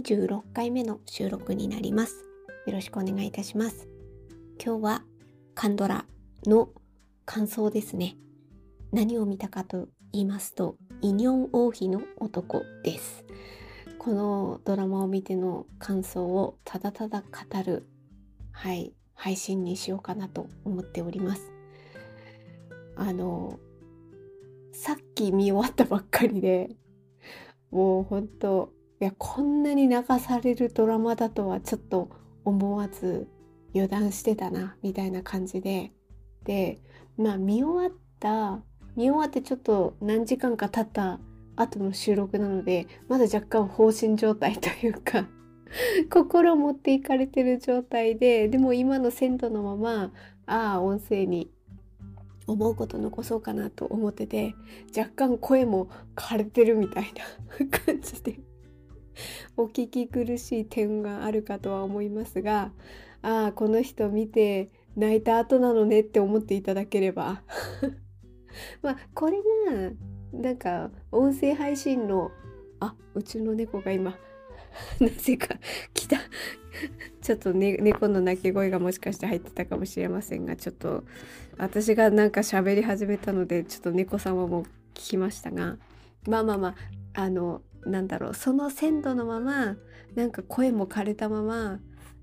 26回目の収録になります。よろしくお願いいたします。今日はカンドラの感想ですね。何を見たかと言いますと、イニョン王妃の男です。このドラマを見ての感想をただただ語る、はい、配信にしようかなと思っております。あの、さっき見終わったばっかりで、もう本当いや、こんなに流されるドラマだとはちょっと思わず油断してたな、みたいな感じで。で、まあ見終わった、見終わってちょっと何時間か経った後の収録なので、まだ若干放心状態というか 心持っていかれてる状態で、でも今の鮮度のまま、ああ、音声に思うこと残そうかなと思ってて、若干声も枯れてるみたいな 感じでお聞き苦しい点があるかとは思いますがああこの人見て泣いた後なのねって思っていただければ。まあこれがなんか音声配信のあうちの猫が今 なぜか来た。ちょっと、ね、猫の鳴き声がもしかして入ってたかもしれませんがちょっと私がなんか喋り始めたのでちょっと猫様も聞きましたが。まあまあまああのなんだろうその鮮度のままなんか声も枯れたまま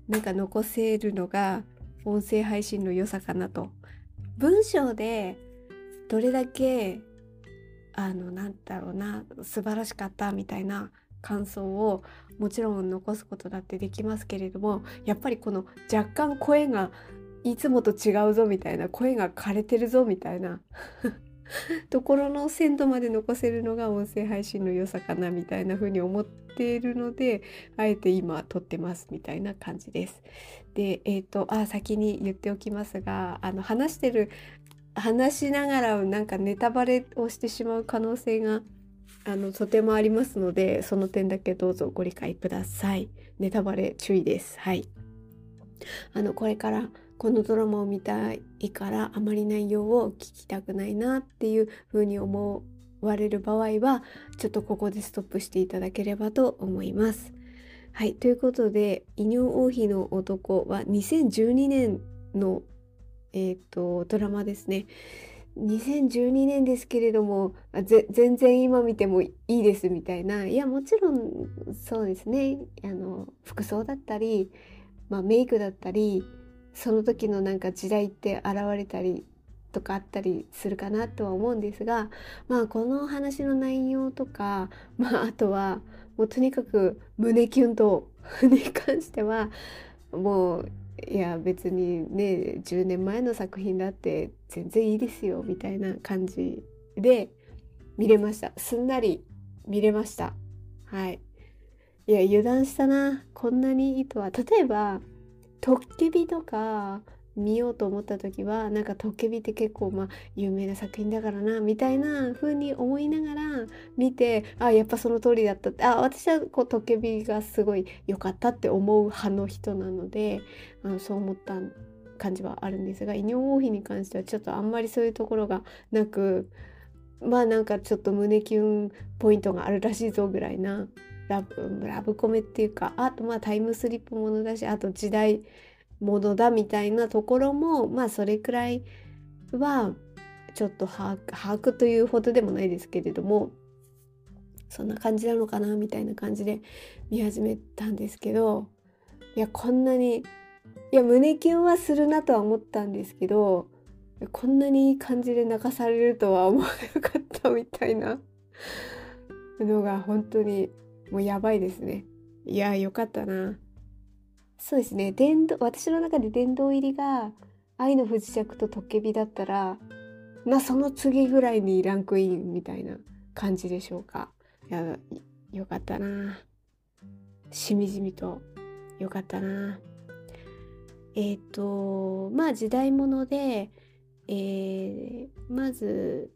なんか残せるのが音声配信の良さかなと。文章でどれだけあのなんだろうな素晴らしかったみたいな感想をもちろん残すことだってできますけれどもやっぱりこの若干声がいつもと違うぞみたいな声が枯れてるぞみたいな ところの鮮度まで残せるのが音声配信の良さかなみたいな風に思っているのであえて今撮ってますみたいな感じです。でえっ、ー、とあ先に言っておきますがあの話してる話しながらなんかネタバレをしてしまう可能性があのとてもありますのでその点だけどうぞご理解ください。ネタバレ注意です。はい。あのこれからこのドラマを見たいからあまり内容を聞きたくないなっていうふうに思われる場合はちょっとここでストップしていただければと思います。はい、ということで「異尿王妃の男」は2012年の、えーと、ドラマですね。2012年ですけれども全然今見てもいいですみたいないやもちろんそうですねあの服装だったり、まあ、メイクだったりその時のなんか時代って現れたりとかあったりするかなとは思うんですがまあこの話の内容とか まああとはもうとにかく胸キュンと に関してはもういや別にね10年前の作品だって全然いいですよみたいな感じで見れました。すんなり見れました。はい。いや油断したな。こんなにいいとは。例えばトッケビとか見ようと思った時はなんかトッケビって結構まあ有名な作品だからなみたいな風に思いながら見てあやっぱその通りだった。ってあ私はこうトッケビがすごい良かったって思う派の人なのであのそう思った感じはあるんですが医療王妃に関してはちょっとあんまりそういうところがなくまあなんかちょっと胸キュンポイントがあるらしいぞぐらいなラブラブコメっていうかあとまあタイムスリップものだしあと時代ものだみたいなところもまあそれくらいはちょっと把握というほどでもないですけれどもそんな感じなのかなみたいな感じで見始めたんですけどいやこんなにいや胸キュンはするなとは思ったんですけどこんなにいい感じで泣かされるとは思わなかったみたいなのが本当にもうやばいですね。いや、よかったな。そうですね。殿堂、私の中で殿堂入りが愛の不時着とトッケビだったら、まあその次ぐらいにランクインみたいな感じでしょうか。いや、よかったな。しみじみとよかったな。えっ、ー、と、まあ時代物で、えー、まず、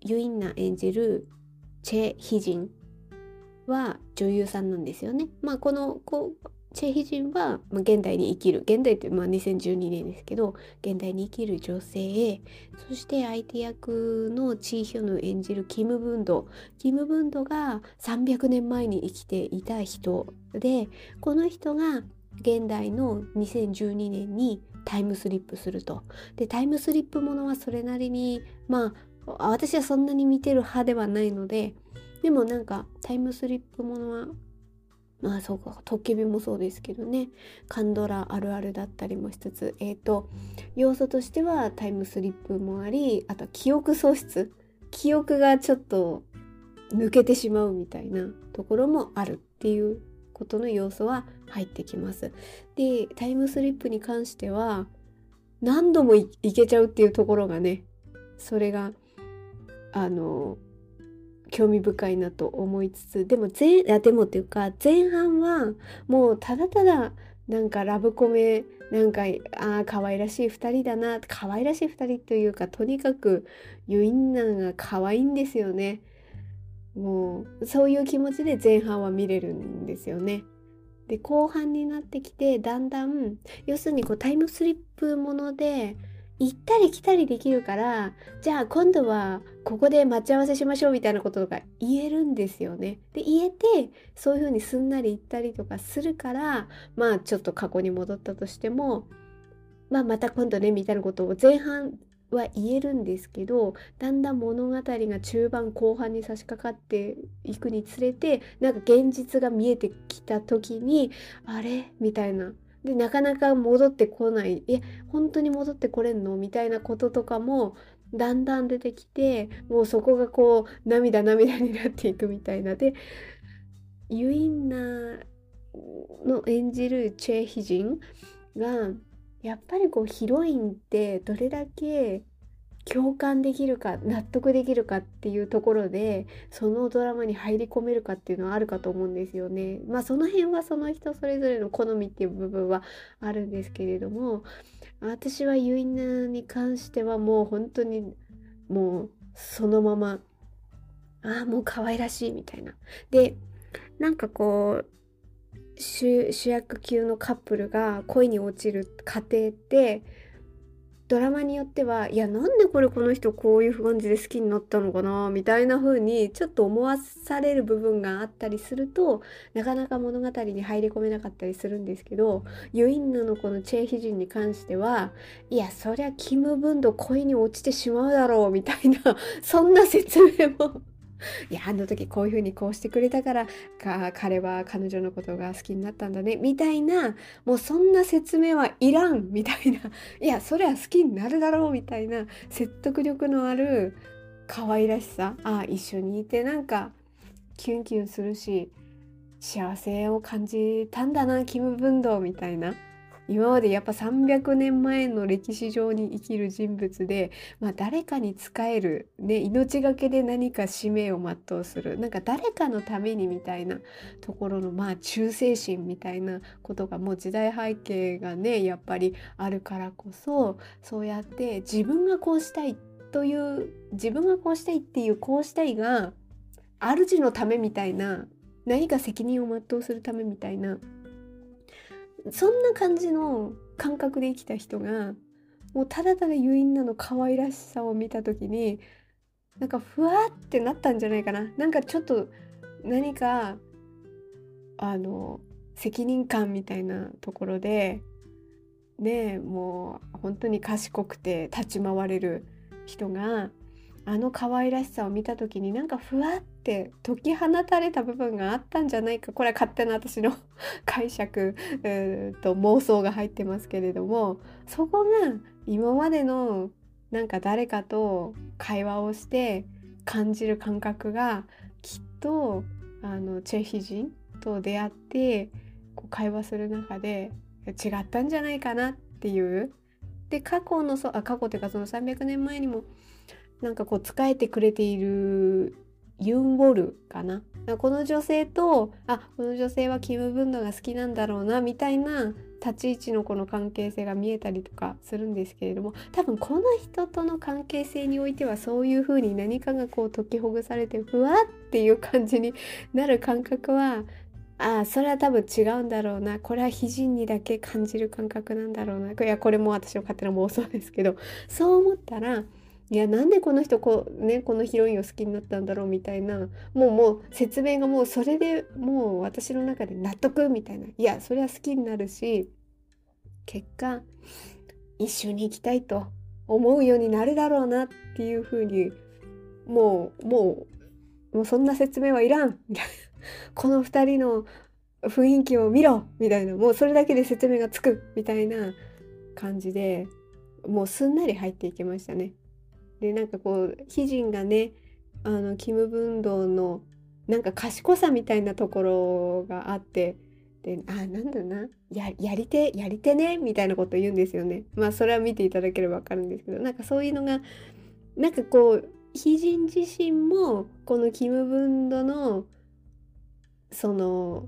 ユインナ演じるチェ・ヒジンは女優さんなんですよね。まあこのこチェ・ヒジンは、現代に生きる現代ってまあ2012年ですけど現代に生きる女性そして相手役のチー・ヒョヌ演じるキム・ブンドキム・ブンドが300年前に生きていた人でこの人が現代の2012年にタイムスリップすると。でタイムスリップものはそれなりにまあ私はそんなに見てる派ではないのででもなんかタイムスリップものはまあそうかトッケビもそうですけどねカンドラあるあるだったりもしつつえっ、ー、と要素としてはタイムスリップもありあと記憶喪失記憶がちょっと抜けてしまうみたいなところもあるっていうことの要素は入ってきます。でタイムスリップに関しては何度もいけちゃうっていうところがねそれがあの興味深いなと思いつつでも前あでもっていうか前半はもうただただなんかラブコメなんかああ可愛らしい2人だな可愛らしい2人というかとにかくユインナンが可愛いんですよね。もうそういう気持ちで前半は見れるんですよね。で後半になってきてだんだん要するにこうタイムスリップもので行ったり来たりできるからじゃあ今度はここで待ち合わせしましょうみたいなこととか言えるんですよね。で言えてそういうふうにすんなり言ったりとかするからまあちょっと過去に戻ったとしても、まあ、また今度ねみたいなことを前半は言えるんですけどだんだん物語が中盤後半に差し掛かっていくにつれてなんか現実が見えてきた時にあれ？みたいなでなかなか戻ってこないえ本当に戻ってこれんの？みたいなこととかもだんだん出てきてもうそこがこう涙涙になっていくみたいな。でユインナーの演じるチェ・ヒジンがやっぱりこうヒロインってどれだけ共感できるか納得できるかっていうところでそのドラマに入り込めるかっていうのはあるかと思うんですよね。まあその辺はその人それぞれの好みっていう部分はあるんですけれども私はユイナに関してはもう本当にもうそのままああもう可愛らしいみたいな。でなんかこう主役級のカップルが恋に落ちる過程ってドラマによってはいやなんでこれこの人こういう感じで好きになったのかなみたいな風にちょっと思わされる部分があったりするとなかなか物語に入り込めなかったりするんですけどユインナのこのチェ・ヒジンに関してはいやそりゃキム・ブンド恋に落ちてしまうだろうみたいなそんな説明も いやあの時こういうふうにこうしてくれたからか彼は彼女のことが好きになったんだねみたいなもうそんな説明はいらん みたいな。いやそりゃ好きになるだろうみたいな説得力のある可愛らしさあ一緒にいてなんかキュンキュンするし幸せを感じたんだなキム・ブンドみたいな。今までやっぱ300年前の歴史上に生きる人物で、まあ、誰かに仕える、ね、命がけで何か使命を全うするなんか誰かのためにみたいなところのまあ忠誠心みたいなことがもう時代背景がねやっぱりあるからこそそうやって自分がこうしたいという自分がこうしたいっていうこうしたいが主のためみたいな何か責任を全うするためみたいなそんな感じの感覚で生きた人がもうただただユインナの可愛らしさを見た時になんかふわってなったんじゃないかな。なんかちょっと何かあの責任感みたいなところでねもう本当に賢くて立ち回れる人があの可愛らしさを見た時になんかふわって解き放たれた部分があったんじゃないか。これは勝手な私の 解釈と妄想が入ってますけれどもそこが今までのなんか誰かと会話をして感じる感覚がきっとあのチェヒ人と出会ってこう会話する中で違ったんじゃないかなっていう。で過去のそあ過去っていうかその300年前にもなんかこう仕えてくれているユン・ウォルかな？この女性とあこの女性はキム・ブンドが好きなんだろうなみたいな立ち位置のこの関係性が見えたりとかするんですけれども多分この人との関係性においてはそういう風に何かがこう解きほぐされてふわっていう感じになる感覚はああそれは多分違うんだろうな。これは非人にだけ感じる感覚なんだろうな。いやこれも私の勝手な妄想ですけどそう思ったらいやなんでこの人こうねこのヒロインを好きになったんだろうみたいなもうもう説明がもうそれでもう私の中で納得みたいな。いやそれは好きになるし結果一緒に行きたいと思うようになるだろうなっていうふうにもうもうもうそんな説明はいらん。この2人の雰囲気を見ろみたいな。もうそれだけで説明がつくみたいな感じでもうすんなり入っていきましたね。でなんかこうヒジンがねあのキム・ブンドのなんか賢さみたいなところがあってであなんだなややり手やり手ねみたいなこと言うんですよね。まあそれは見ていただければ分かるんですけどなんかそういうのがなんかこうヒジン自身もこのキム・ブンドのその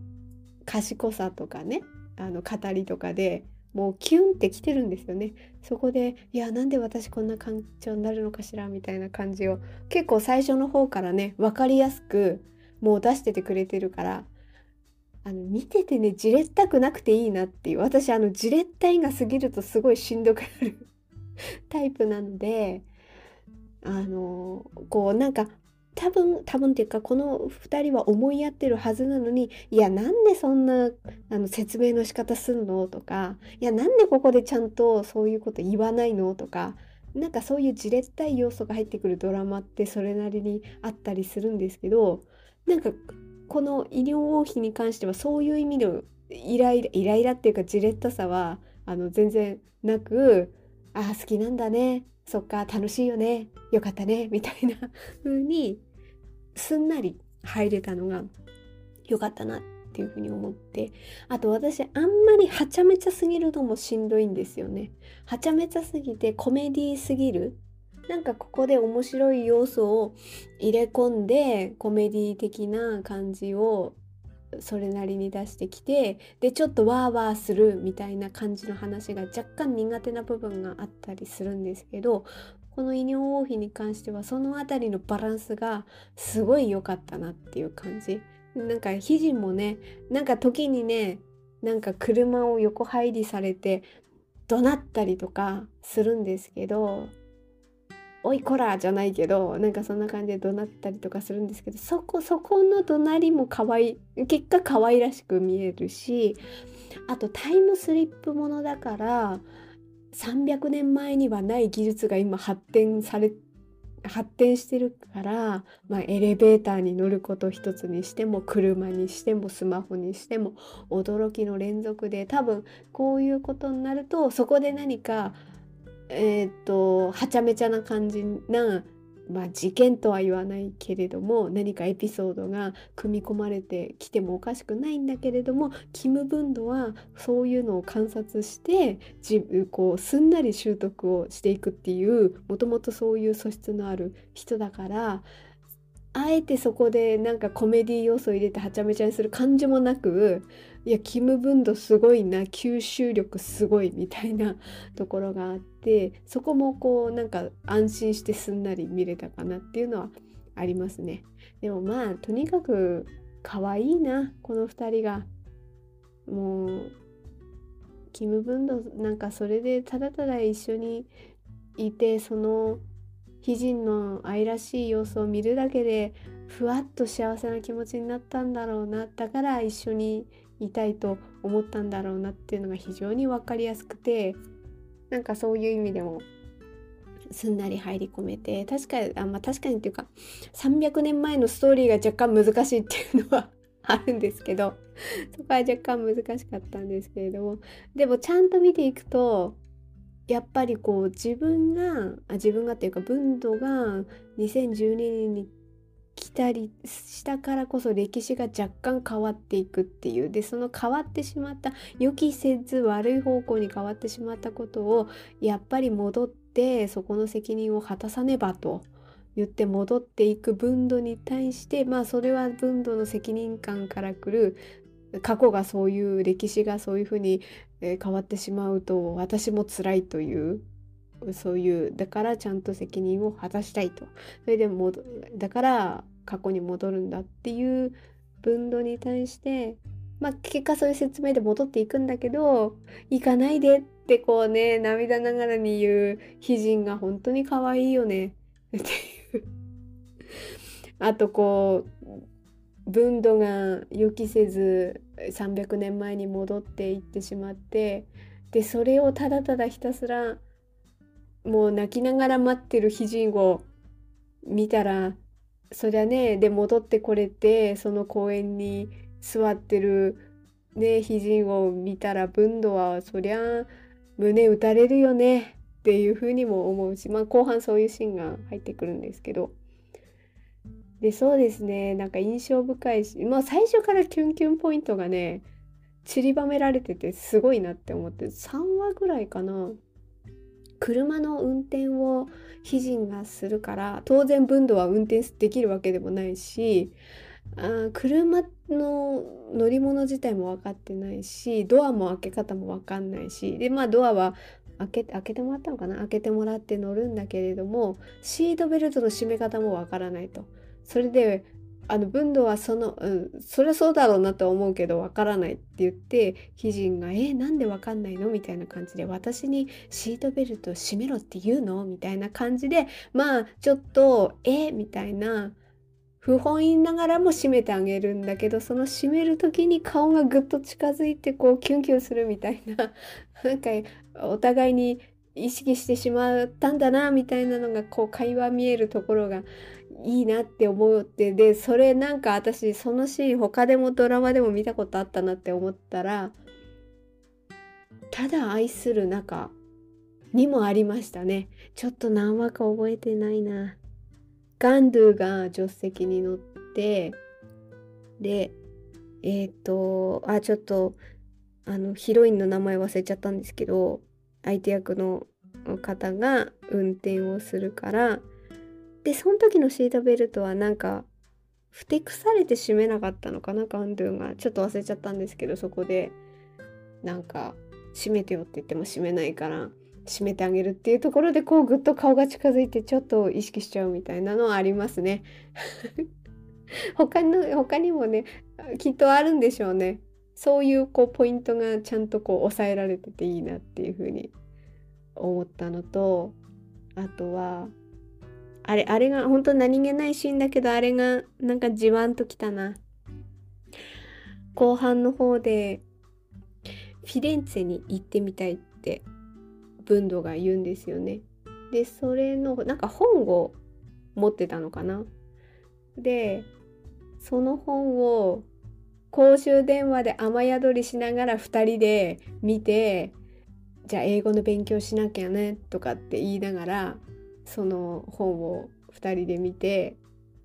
賢さとかねあの語りとかでもうキュンってきてるんですよね。そこでいやなんで私こんな感情になるのかしらみたいな感じを結構最初の方からね分かりやすくもう出しててくれてるからあの見ててねじれったくなくていいなっていう私あのじれったいが過ぎるとすごいしんどくなる タイプなのであのこうなんか多分多分っていうかこの2人は思いやってるはずなのにいやなんでそんなあの説明の仕方すんの？とかいやなんでここでちゃんとそういうこと言わないの？とかなんかそういうじれったい要素が入ってくるドラマってそれなりにあったりするんですけどなんかこの医療王妃に関してはそういう意味のイライライライラっていうかじれったさはあの全然なくああ好きなんだね。そっか楽しいよねよかったねみたいな 風にすんなり入れたのが良かったなっていうふうに思ってあと私あんまりはちゃめちゃすぎるのもしんどいんですよね。はちゃめちゃすぎてコメディすぎる。なんかここで面白い要素を入れ込んでコメディ的な感じをそれなりに出してきてでちょっとワーワーするみたいな感じの話が若干苦手な部分があったりするんですけどこの医療王妃に関してはその辺りのバランスがすごい良かったなっていう感じ。なんか肘もねなんか時にねなんか車を横入りされて怒鳴ったりとかするんですけどおいこらじゃないけどなんかそんな感じで怒鳴ったりとかするんですけどそこそこの怒鳴りも可愛い結果可愛らしく見えるしあとタイムスリップものだから300年前にはない技術が今発展され発展してるから、まあ、エレベーターに乗ること一つにしても車にしてもスマホにしても驚きの連続で多分こういうことになるとそこで何かえっ、とはちゃめちゃな感じなまあ、事件とは言わないけれども何かエピソードが組み込まれてきてもおかしくないんだけれどもキム・ブンドはそういうのを観察して自こうすんなり習得をしていくっていうもともとそういう素質のある人だからあえてそこでなんかコメディ要素を入れてはちゃめちゃにする感じもなくいやキム・ブンドすごいな吸収力すごいみたいな ところがあってそこもこうなんか安心してすんなり見れたかなっていうのはありますね。でもまあとにかく可愛いなこの2人が。もうキム・ブンドなんかそれでただただ一緒にいてその悲人の愛らしい様子を見るだけでふわっと幸せな気持ちになったんだろうなだから一緒にいたいと思ったんだろうなっていうのが非常に分かりやすくてなんかそういう意味でもすんなり入り込めて確かあ、まあ、確かにっていうか300年前のストーリーが若干難しいっていうのは あるんですけどそこは若干難しかったんですけれどもでもちゃんと見ていくとやっぱりこう自分があ自分がっていうか文土が2012年に来たりしたからこそ歴史が若干変わっていくっていう。でその変わってしまった予期せず悪い方向に変わってしまったことをやっぱり戻ってそこの責任を果たさねばと。言って戻っていく分度に対してまあそれは分度の責任感からくる過去がそういう歴史がそういうふうに変わってしまうと私も辛いという。そういうだからちゃんと責任を果たしたいと。それでもだから過去に戻るんだっていう分度に対してまあ結果そういう説明で戻っていくんだけど行かないでってこうね涙ながらに言う悲人が本当に可愛いよね。っていう。あとこう文土が予期せず300年前に戻っていってしまってでそれをただただひたすらもう泣きながら待ってる悲人を見たらそりゃねで戻ってこれてその公園に座ってるね悲人を見たら文土はそりゃ胸打たれるよねっていうふうにも思うしまあ後半そういうシーンが入ってくるんですけど。でそうですねなんか印象深いしまあ最初からキュンキュンポイントがね散りばめられててすごいなって思って3話ぐらいかな車の運転を非人がするから当然分度は運転できるわけでもないしあ車の乗り物自体も分かってないしドアも開け方も分かんないしでまあドアは開け開けてもらったのかな？開けてもらって乗るんだけれどもシートベルトの締め方も分からないと。それであの文度はその、うん、そりゃそうだろうなと思うけどわからないって言って貴人が「えなんでわかんないの?」みたいな感じで「私にシートベルト締めろって言うの?」みたいな感じでまあちょっと「え？みたいな不本意ながらも締めてあげるんだけどその締める時に顔がぐっと近づいてこうキュンキュンするみたいな なんかお互いに意識してしまったんだなみたいなのがこう会話見えるところがいいなって思ってでそれなんか私そのシーン他でもドラマでも見たことあったなって思ったらただ愛する中にもありましたね。ちょっと何話か覚えてないな。ガンドゥが助手席に乗ってでえっ、ー、とあちょっとあのヒロインの名前忘れちゃったんですけど相手役の方が運転をするからでその時のシートベルトはなんかふてくされて締めなかったのかなガンドゥが。ちょっと忘れちゃったんですけどそこで。なんか閉めてよって言っても閉めないから閉めてあげるっていうところでこうぐっと顔が近づいてちょっと意識しちゃうみたいなのはありますね。他の他にもねきっとあるんでしょうね。そういうこうポイントがちゃんとこう抑えられてていいなっていうふうに思ったのとあとはあれ、あれが本当何気ないシーンだけど、あれがなんかじわんときたな。後半の方で、フィレンツェに行ってみたいって文ドが言うんですよね。で、それの、なんか本を持ってたのかな。で、その本を公衆電話で雨宿りしながら2人で見て、じゃあ英語の勉強しなきゃねとかって言いながらその本を2人で見て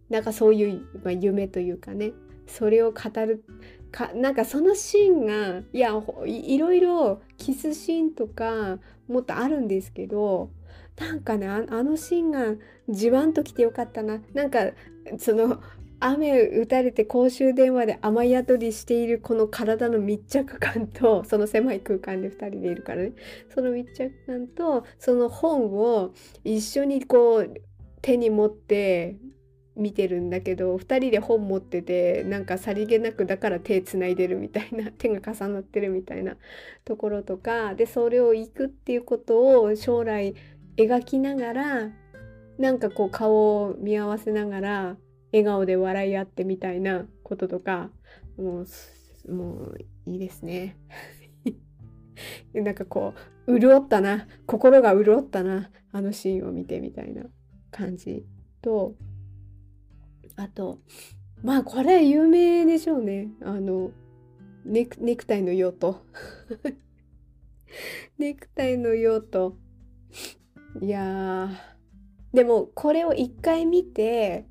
なんかそういう、まあ、夢というかねそれを語るかなんかそのシーンがいやいろいろキスシーンとかもっとあるんですけどなんかねあのシーンがじわんときてよかったな。なんかその雨打たれて公衆電話で雨宿りしているこの体の密着感と その狭い空間で2人でいるからね。その密着感とその本を一緒にこう手に持って見てるんだけど2人で本持っててなんかさりげなくだから手つないでるみたいな手が重なってるみたいなところとかでそれを行くっていうことを将来描きながらなんかこう顔を見合わせながら笑顔で笑い合ってみたいなこととかもうもういいですね。なんかこう潤ったな心が潤ったなあのシーンを見てみたいな感じとあとまあこれ有名でしょうね。あのネクネクタイの用途。ネクタイの用途。いやでもこれを一回見て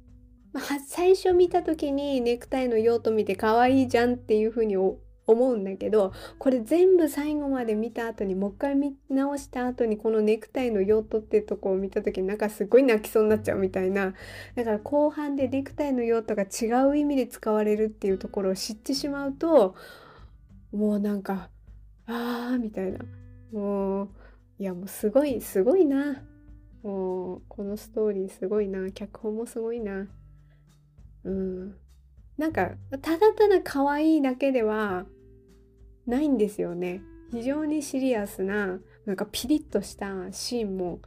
まあ最初見た時にネクタイの用途見て可愛いじゃんっていう風に思うんだけどこれ全部最後まで見た後にもう一回見直した後にこのネクタイの用途ってとこを見た時になんかすごい泣きそうになっちゃうみたいな。だから後半でネクタイの用途が違う意味で使われるっていうところを知ってしまうともうなんかあーみたいな。もういやもうすごいすごいな。もうこのストーリーすごいな。脚本もすごいな。うん、なんかただただ可愛いだけではないんですよね。非常にシリアスななんかピリッとしたシーンも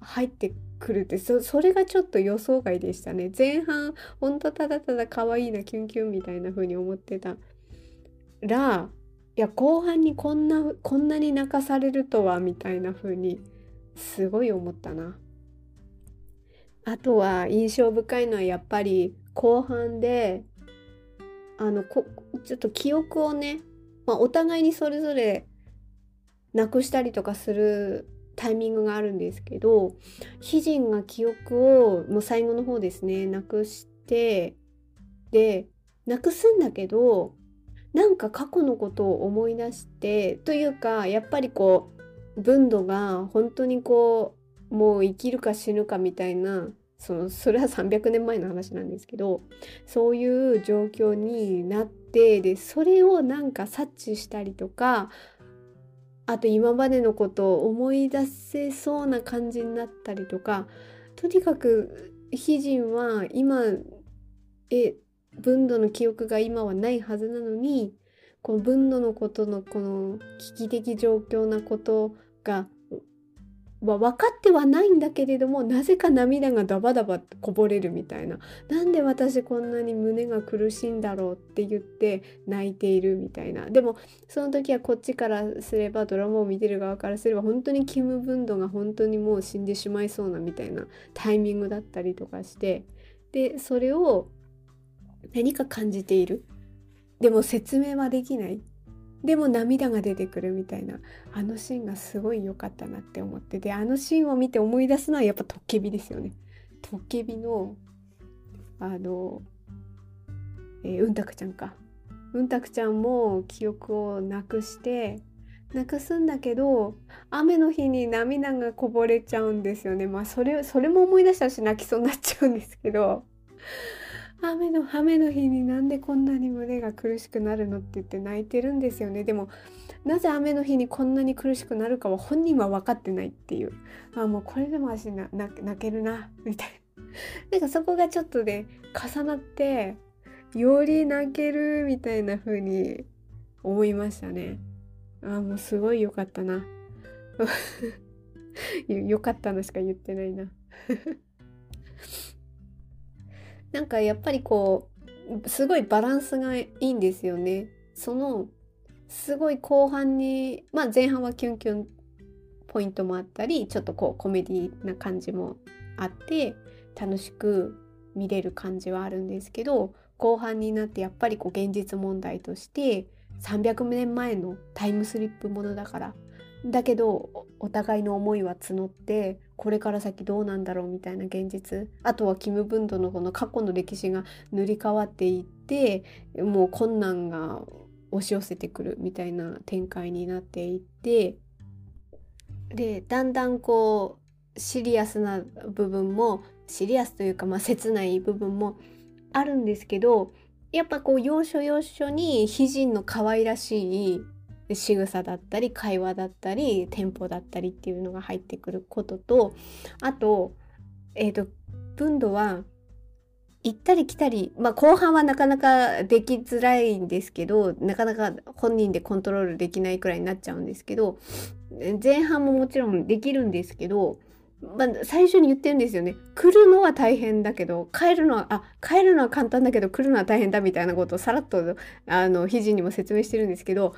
入ってくるってそれがちょっと予想外でしたね。前半ほんとただただ可愛いなキュンキュンみたいな風に思ってたらいや後半にこんなこんなに泣かされるとはみたいな風にすごい思ったな。あとは印象深いのはやっぱり後半であのこちょっと記憶をね、まあ、お互いにそれぞれなくしたりとかするタイミングがあるんですけどヒジンが記憶をもう最後の方ですねなくしてでなくすんだけどなんか過去のことを思い出してというかやっぱりこう文度が本当にこうもう生きるか死ぬかみたいなそのそれは300年前の話なんですけどそういう状況になってでそれをなんか察知したりとかあと今までのことを思い出せそうな感じになったりとかとにかくヒジンは今え分度の記憶が今はないはずなのにこの分度のことのこの危機的状況なことがは分かってはないんだけれどもなぜか涙がダバダバこぼれるみたいな。なんで私こんなに胸が苦しいんだろうって言って泣いているみたいな。でもその時はこっちからすればドラマを見てる側からすれば本当にキム・ブンドが本当にもう死んでしまいそうなみたいなタイミングだったりとかして。でそれを何か感じている。でも説明はできない。でも涙が出てくるみたいなあのシーンがすごい良かったなって思ってであのシーンを見て思い出すのはやっぱトッケビですよね。トッケビのあの、えー、うんたくちゃんか。うんたくちゃんも記憶をなくしてなくすんだけど雨の日に涙がこぼれちゃうんですよね。まあそれそれも思い出したし泣きそうになっちゃうんですけど雨の雨の日になんでこんなに胸が苦しくなるのって言って泣いてるんですよね。でもなぜ雨の日にこんなに苦しくなるかは本人は分かってないっていう。あもうこれでも足な泣けるなみたいな。なんかそこがちょっとね重なってより泣けるみたいな風に思いましたね。あもうすごい良かったな。良かったのしか言ってないな。なんかやっぱりこうすごいバランスがいいんですよね。そのすごい後半にまあ前半はキュンキュンポイントもあったりちょっとこうコメディな感じもあって楽しく見れる感じはあるんですけど後半になってやっぱりこう現実問題として300年前のタイムスリップものだからだけどお互いの思いは募ってこれから先どうなんだろうみたいな現実。あとはキム・ブンドのこの過去の歴史が塗り替わっていってもう困難が押し寄せてくるみたいな展開になっていって。でだんだんこうシリアスな部分もシリアスというかまあ切ない部分もあるんですけどやっぱこう要所要所に非人の可愛らしい仕草だったり会話だったりテンポだったりっていうのが入ってくることとあとえっ、ー、と分度は行ったり来たり、まあ、後半はなかなかできづらいんですけどなかなか本人でコントロールできないくらいになっちゃうんですけど前半ももちろんできるんですけど、まあ、最初に言ってるんですよね。来るのは大変だけど帰るのはあ帰るのは簡単だけど来るのは大変だみたいなことをさらっとあの肘にも説明してるんですけど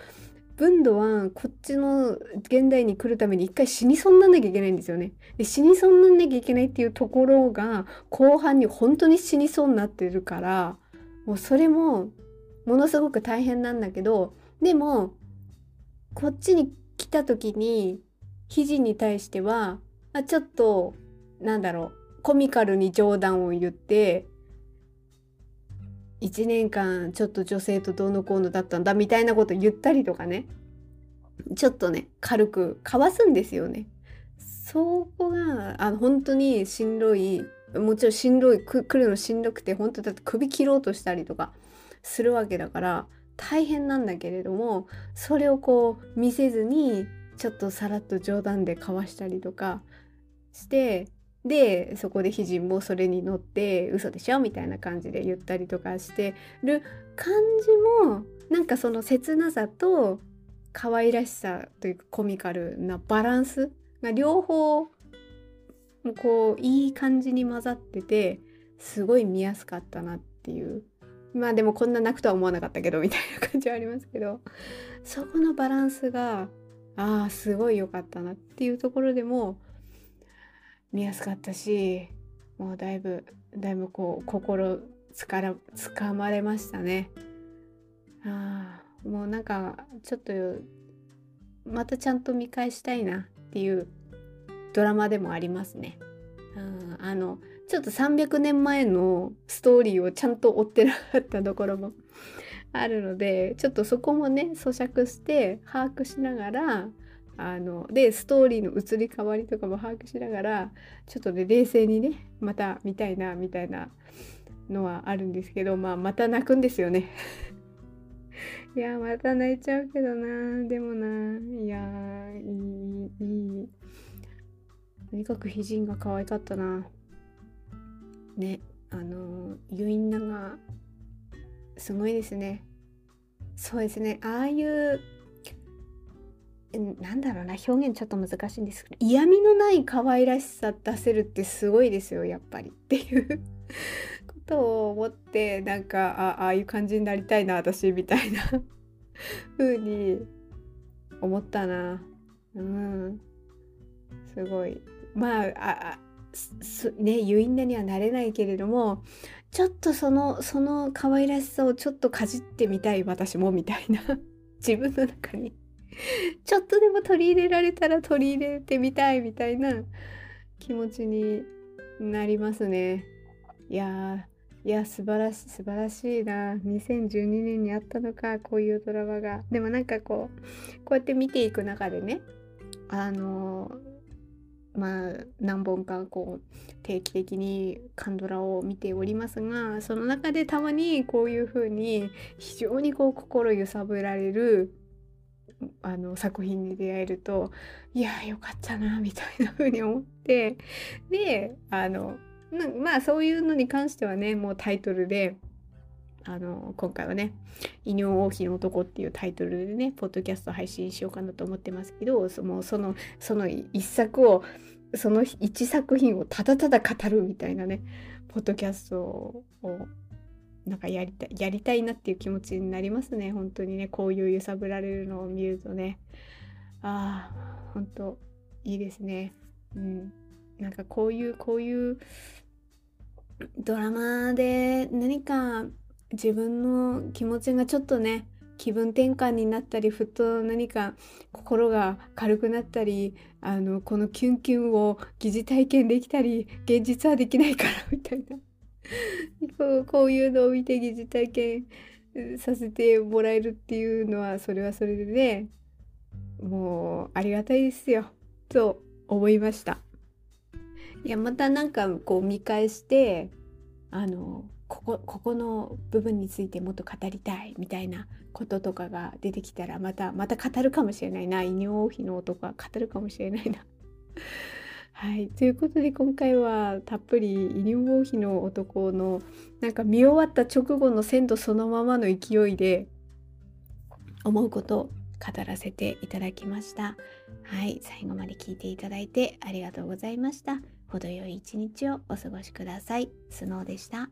分度はこっちの現代に来るために一回死にそうになんなきゃいけないんですよね。で死にそうになんなきゃいけないっていうところが後半に本当に死にそうになってるからもうそれもものすごく大変なんだけどでもこっちに来た時に肘に対してはあちょっとなんだろうコミカルに冗談を言って1年間ちょっと女性とどうのこうのだったんだみたいなこと言ったりとかねちょっとね軽くかわすんですよね。そこがあの本当にしんどいもちろんしんどい来るのしんどくて本当だって首切ろうとしたりとかするわけだから大変なんだけれどもそれをこう見せずにちょっとさらっと冗談でかわしたりとかしてでそこでひじもそれに乗って嘘でしょみたいな感じで言ったりとかしてる感じもなんかその切なさと可愛らしさというかコミカルなバランスが両方こういい感じに混ざっててすごい見やすかったなっていう。まあでもこんな泣くとは思わなかったけどみたいな感じはありますけどそこのバランスがああすごい良かったなっていうところでも見やすかったしもうだいぶだいぶこう心つからつかまれましたねああもうなんかちょっとまたちゃんと見返したいなっていうドラマでもありますね。うん、あのちょっと300年前のストーリーをちゃんと追ってなかったところも あるのでちょっとそこもね咀嚼して把握しながらあのでストーリーの移り変わりとかも把握しながらちょっとね冷静にねまた見たいなみたいなのはあるんですけどまあまた泣くんですよね。いやまた泣いちゃうけどな。でもないやいいいい。とにかく美人が可愛かったな。ねあのユインナがすごいですね。そうですね。ああいうなんだろうな表現ちょっと難しいんですけど嫌味のない可愛らしさ出せるってすごいですよやっぱりっていう。ことを思ってなんかああいう感じになりたいな私みたいな。風に思ったな。うん。すごい。まああねユインナにはなれないけれどもちょっとそのその可愛らしさをちょっとかじってみたい私もみたいな。自分の中に。ちょっとでも取り入れられたら取り入れてみたいみたいな気持ちになりますね。いやいや素晴らしい素晴らしいな2012年にあったのかこういうドラマがでもなんかこうこうやって見ていく中でねあのまあ何本かこう定期的にカンドラを見ておりますがその中でたまにこういうふうに非常にこう心揺さぶられるあの作品に出会えるといやよかったなみたいな風に思ってであのまあそういうのに関してはねもうタイトルであの今回はね「異尿王妃の男」っていうタイトルでねポッドキャスト配信しようかなと思ってますけどそのそのその一作をその一作品をただただ語るみたいなねポッドキャストをなんかやりたやりたいなっていう気持ちになりますね本当にね。こういう揺さぶられるのを見るとね。ああ本当いいですね。うん。なんかこういうこういうドラマで何か自分の気持ちがちょっとね気分転換になったりふっと何か心が軽くなったりあのこのキュンキュンを疑似体験できたり現実はできないからみたいな。こうこういうのを見て疑似体験させてもらえるっていうのはそれはそれでねもうありがたいですよと思いました。いやまたなんかこう見返してあのここここの部分についてもっと語りたいみたいなこととかが出てきたらまたまた語るかもしれないな異尿王妃の男は語るかもしれないな。はい、ということで今回はたっぷり異尿王妃の男のなんか見終わった直後の鮮度そのままの勢いで思うことを語らせていただきました。はい、最後まで聞いていただいてありがとうございました。程よい一日をお過ごしください。スノーでした。